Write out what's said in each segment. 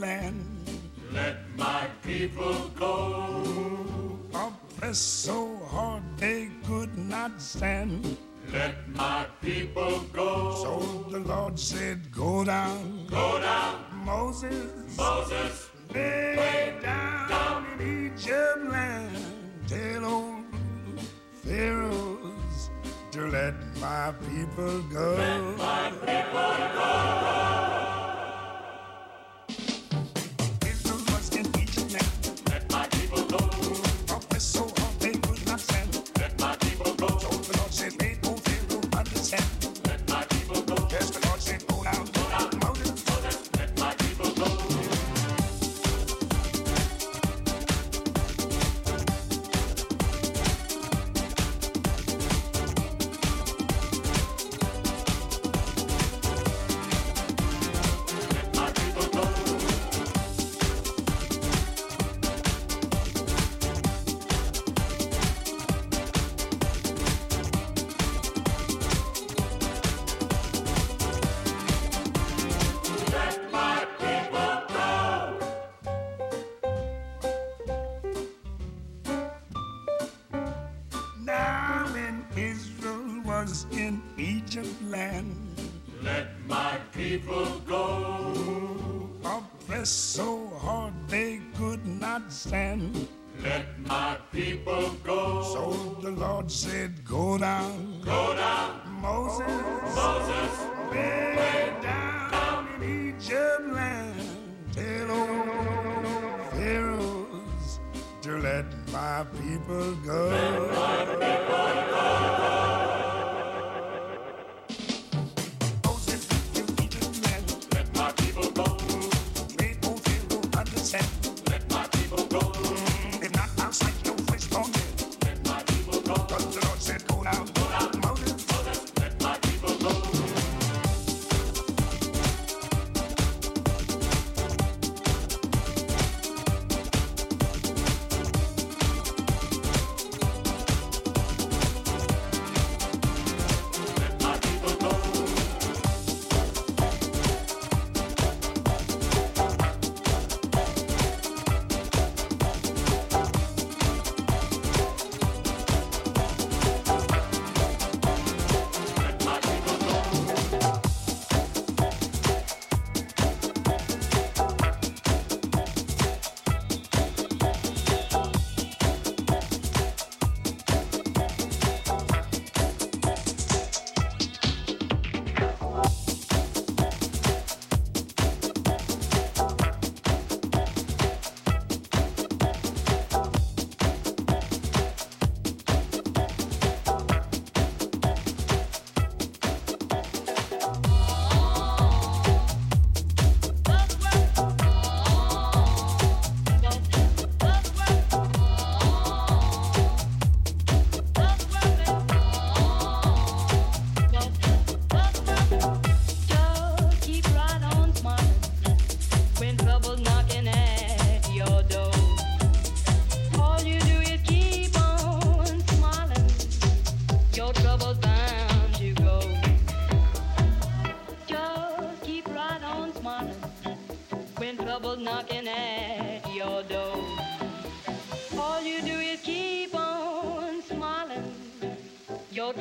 land. Let my people go.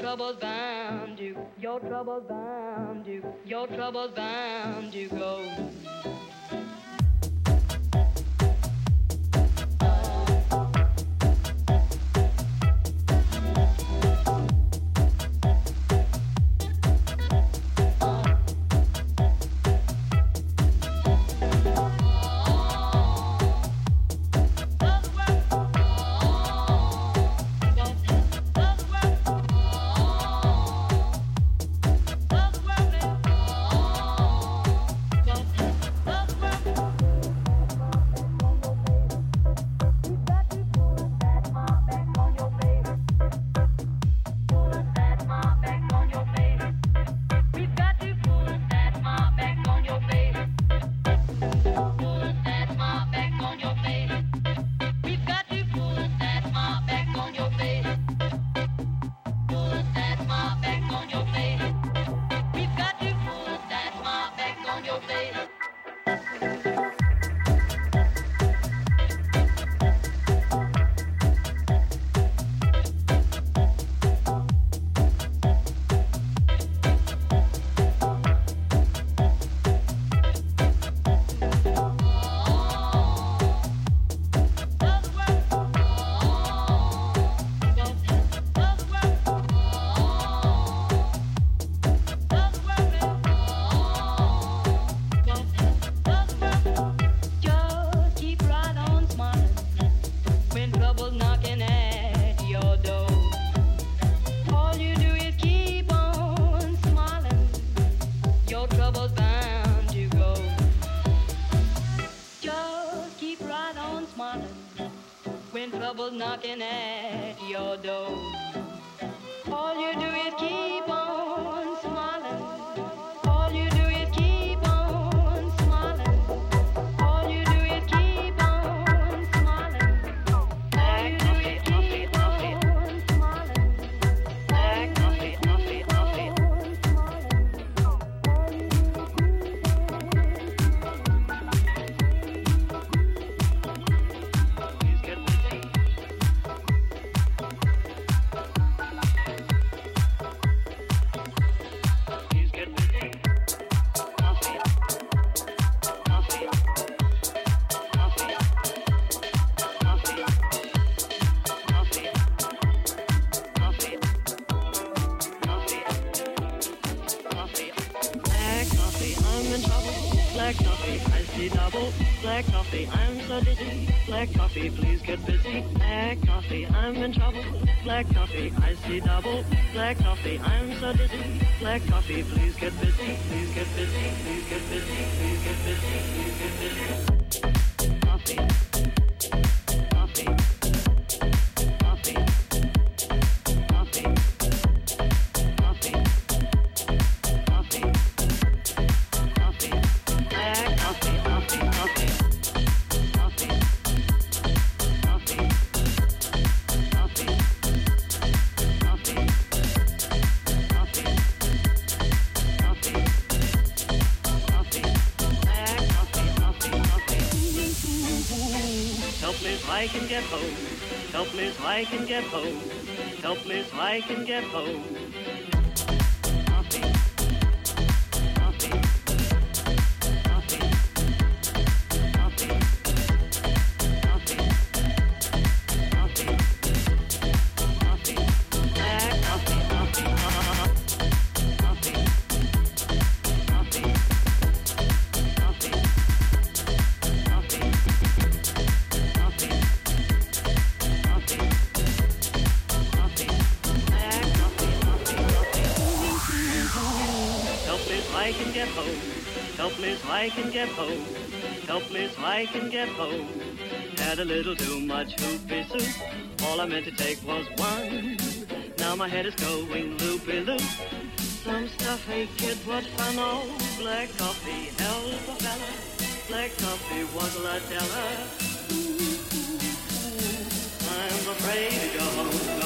troubles bound you. Your troubles bound you. Your troubles bound. knocking at black coffee, please get busy. I can get home. Help me so I can get home. I can get home. Helpless, I can get home. Had a little too much hoopy soup. All I meant to take was one. Now my head is going loopy loop. Some stuff, hey kid, what fun, oh. Black coffee, help a fella. Black coffee was a teller. I'm afraid to go home.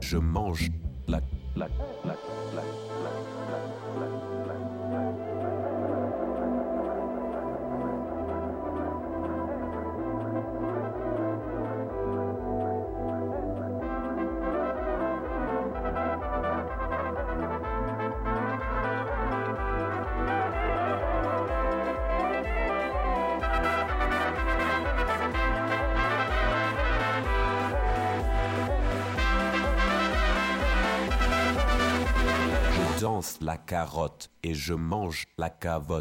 je mange la carotte et je mange la cavotte.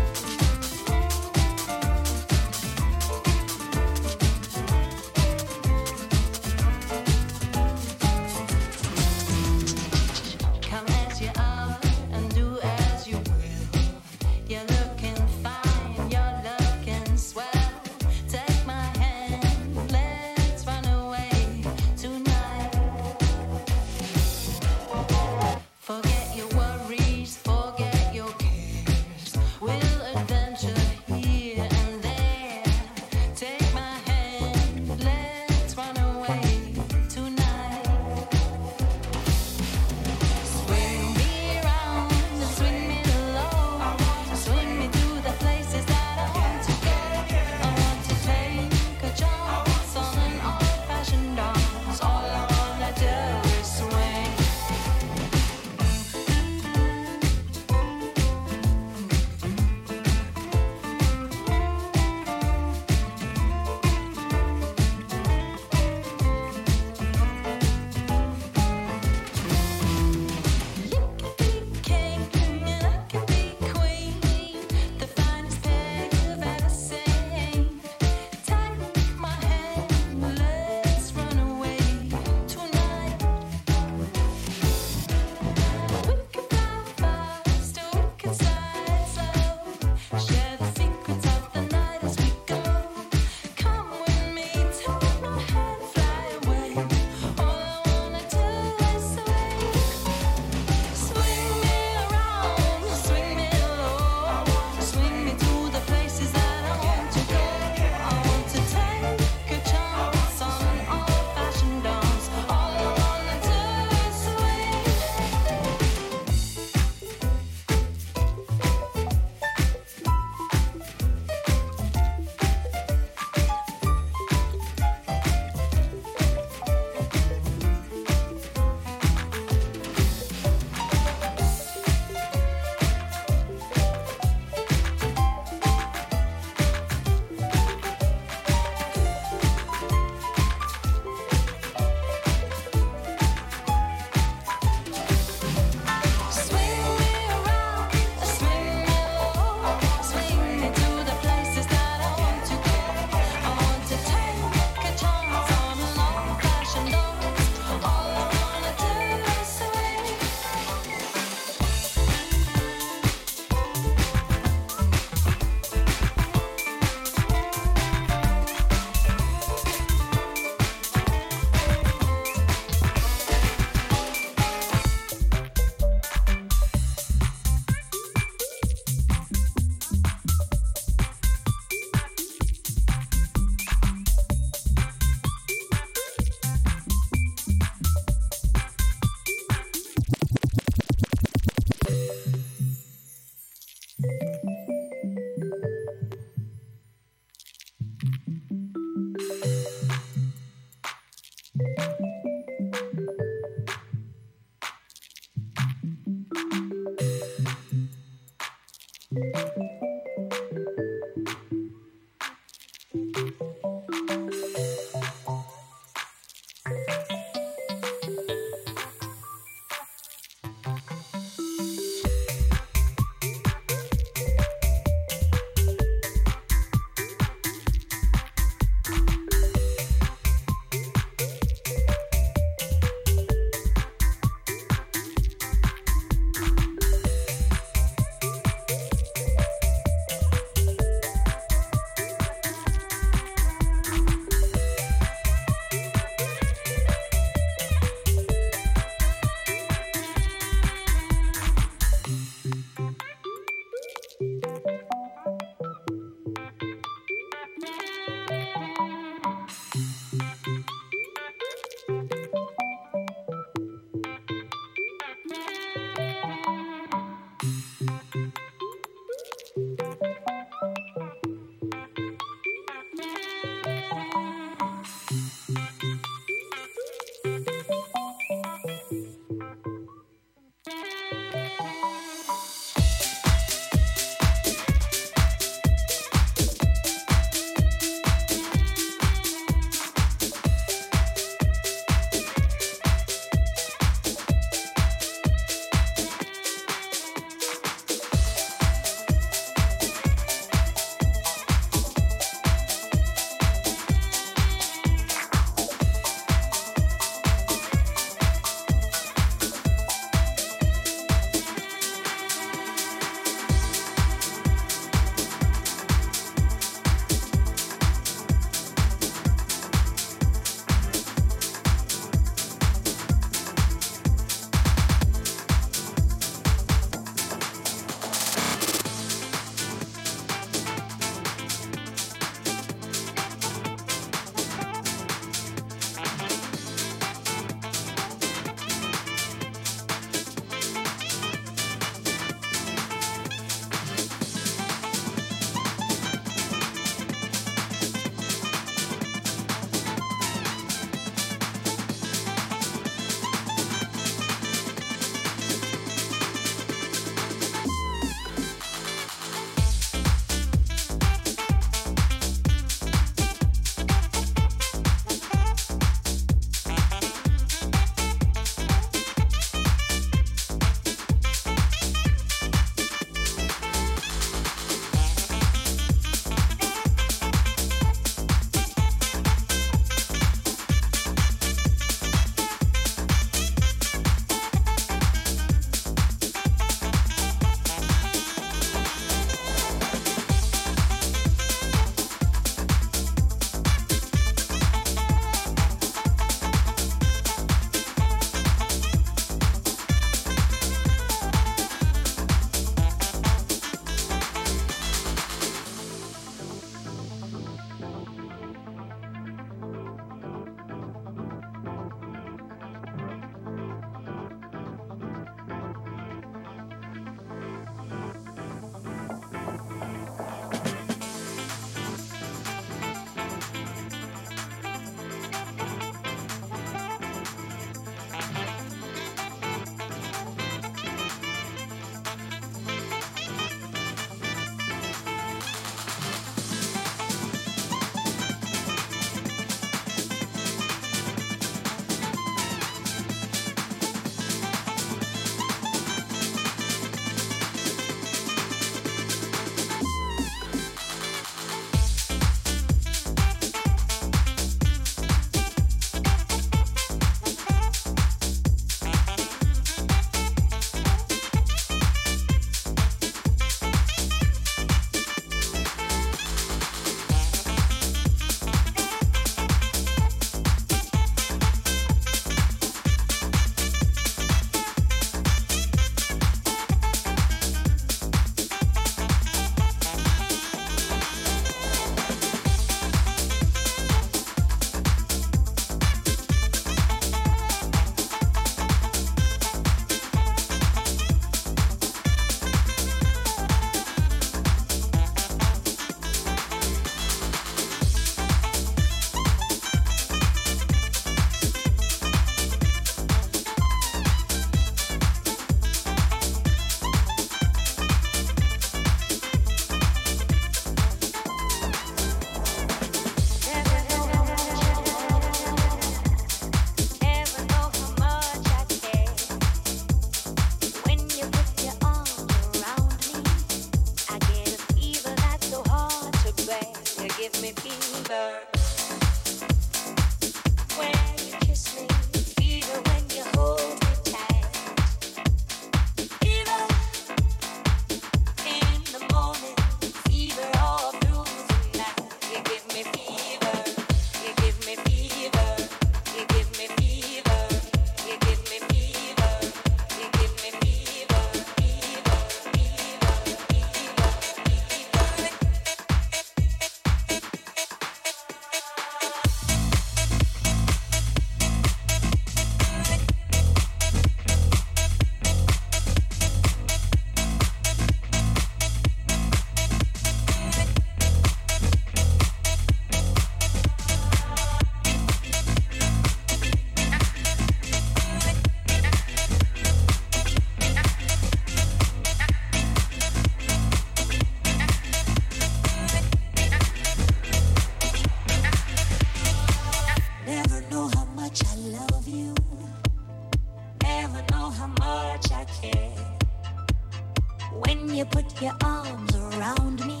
You put your arms around me,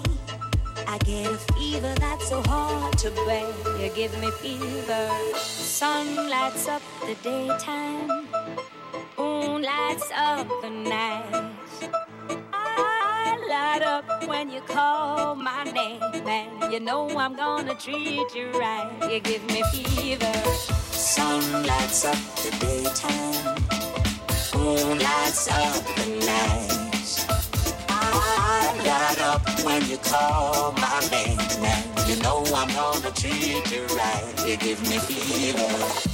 I get a fever that's so hard to bear. You give me fever. Sun lights up the daytime, moon lights up the night. I light up when you call my name, and you know I'm gonna treat you right. You give me fever. Sun lights up the daytime, moon lights up the night. Light up when you call my name, and you know I'm gonna treat you right. You give me fever.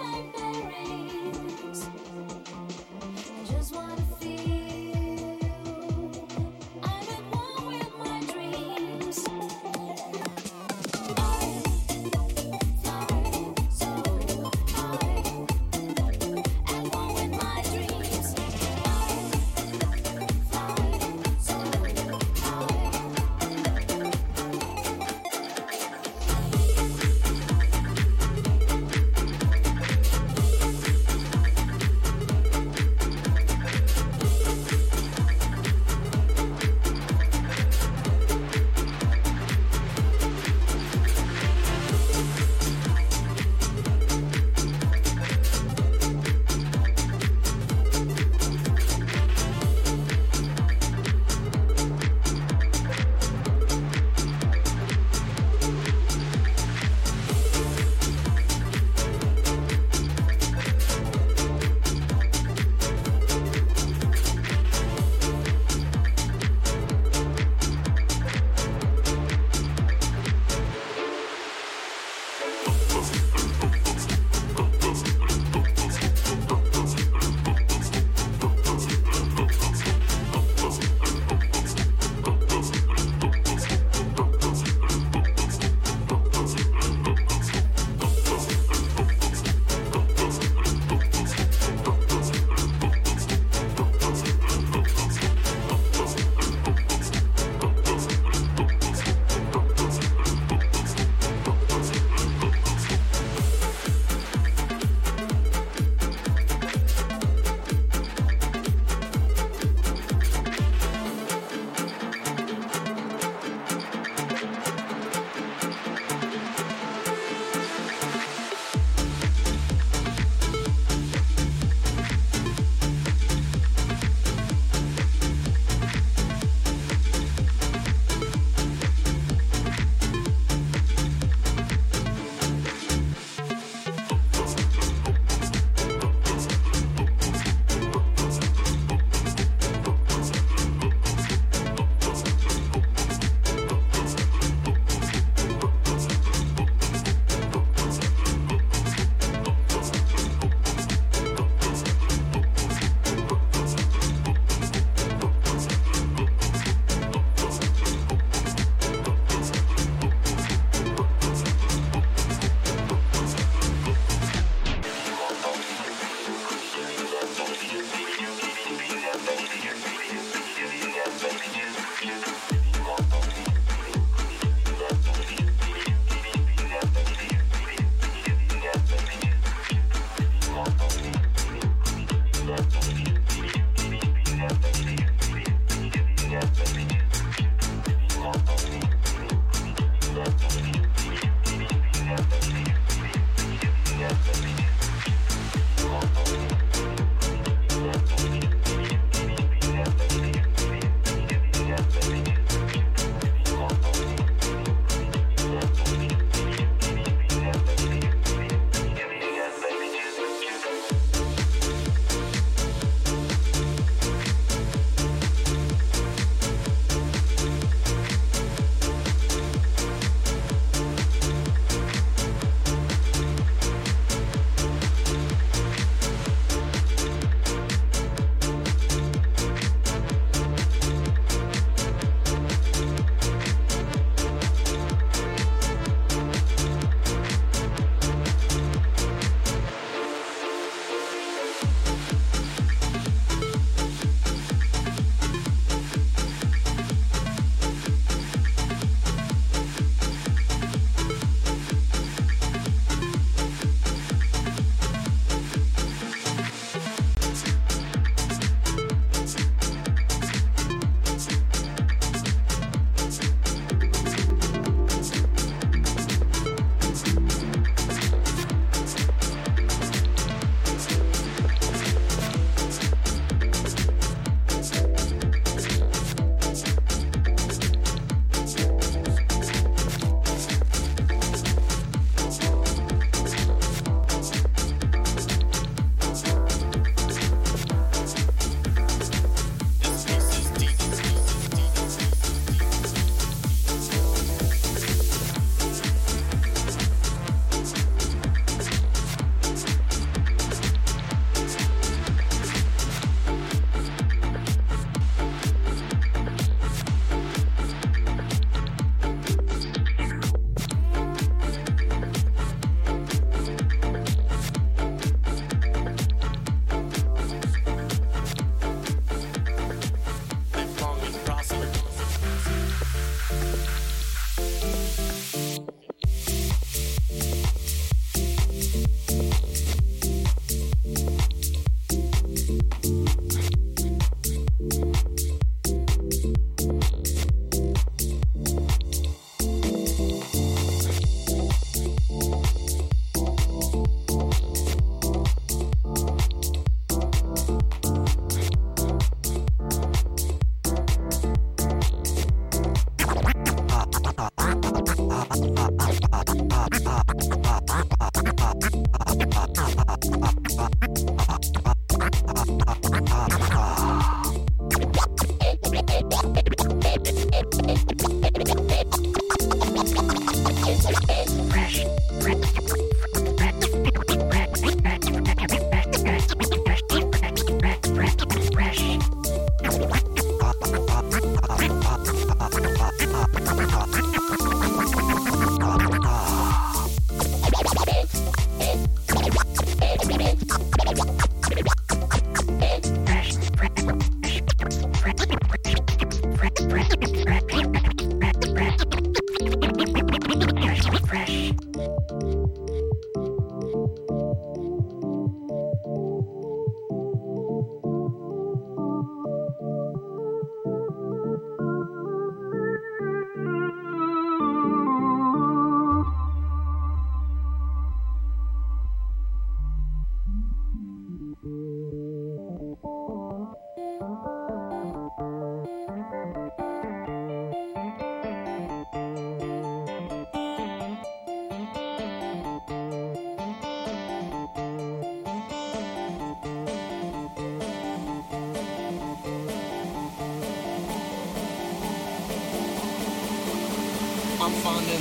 Bye.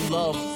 Love.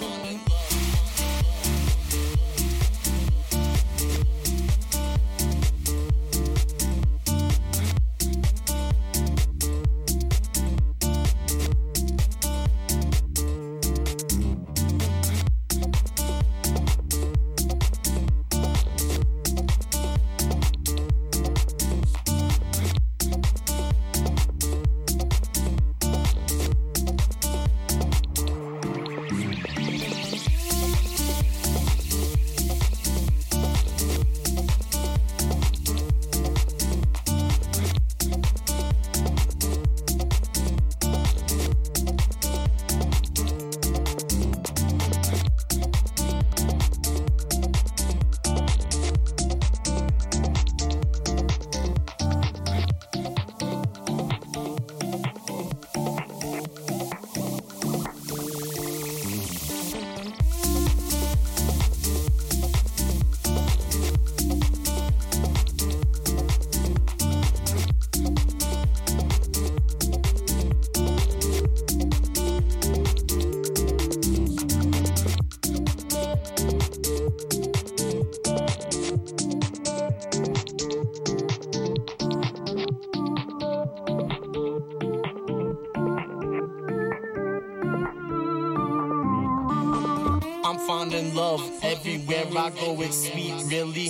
Love everywhere I go. It's sweet, really.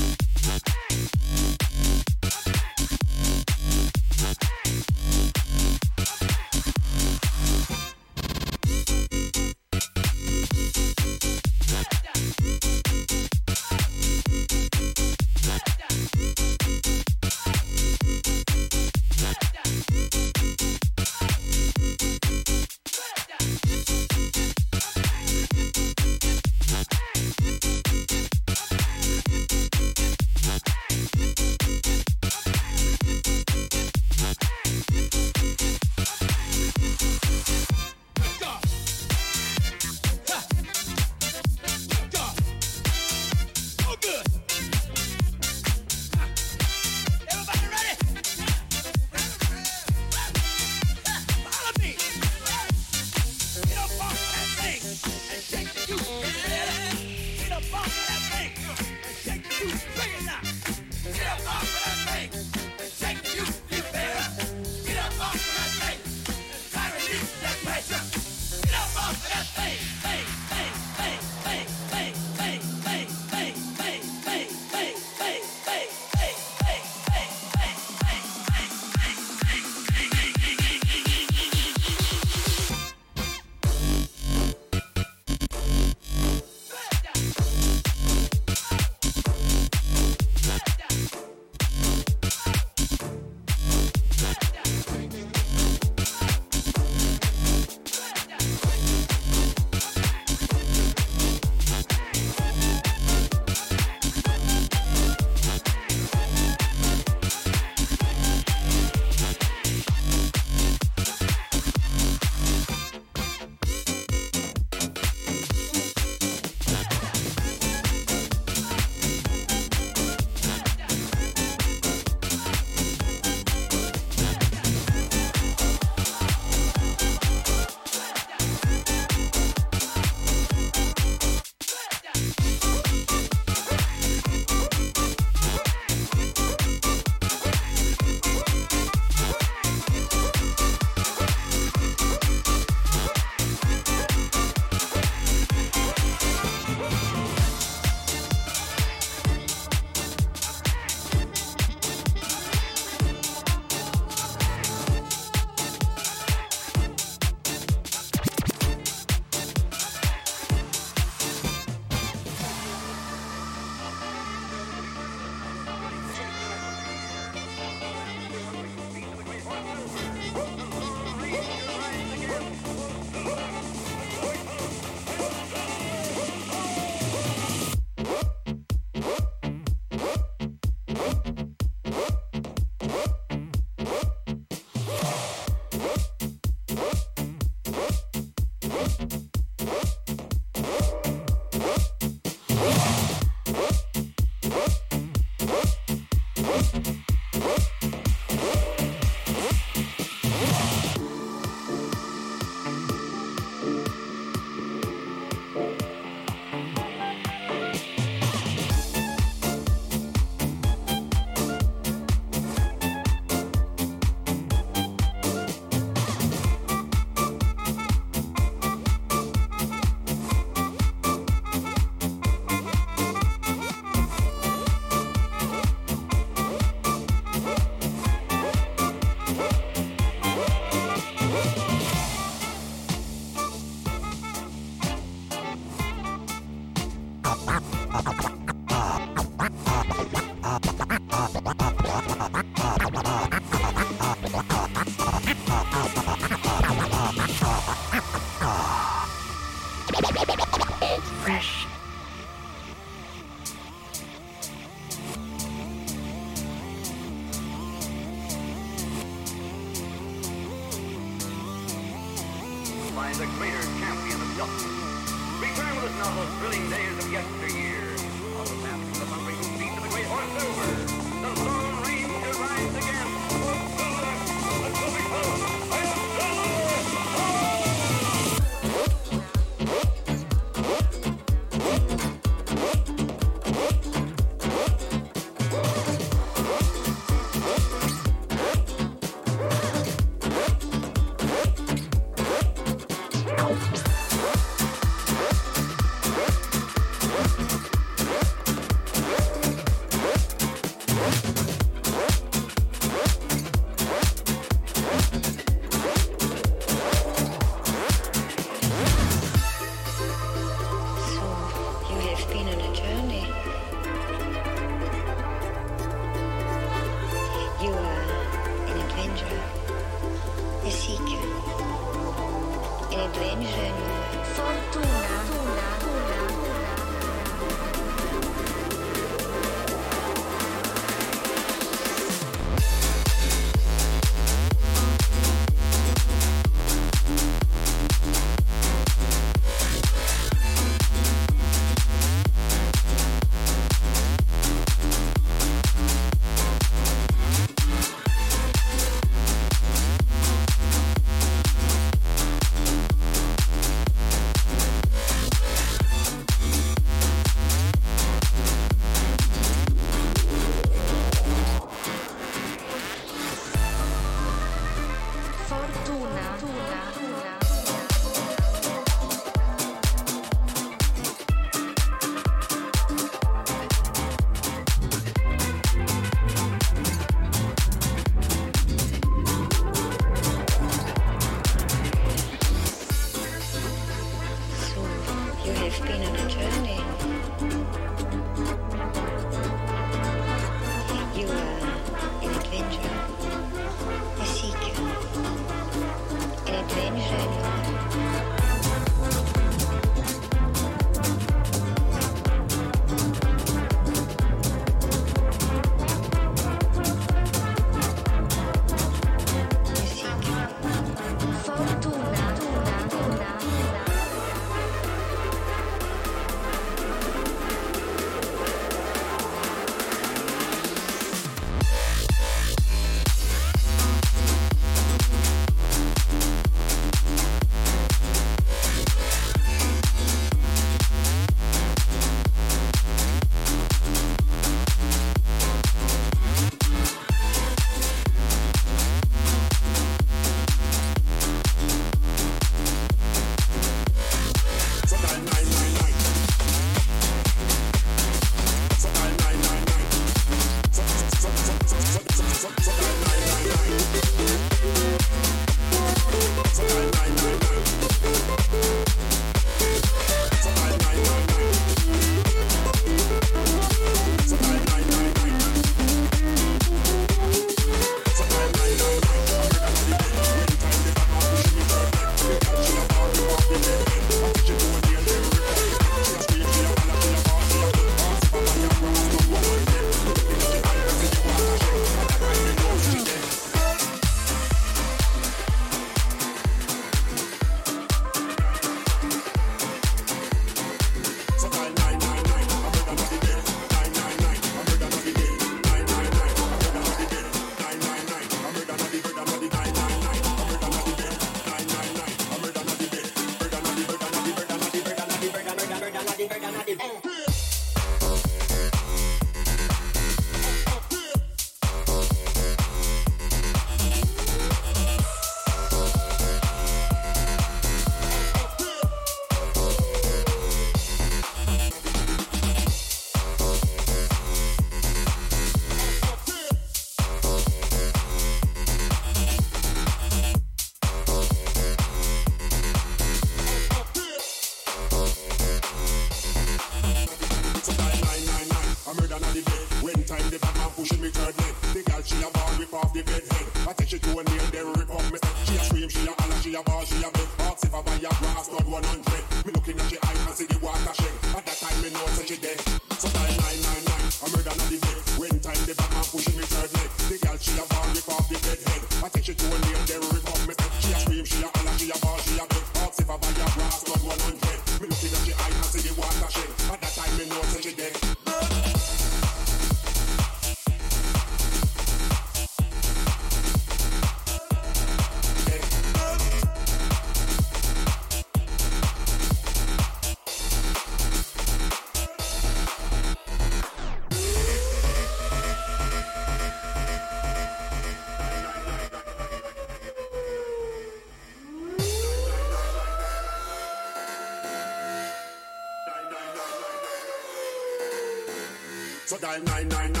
So dial 999,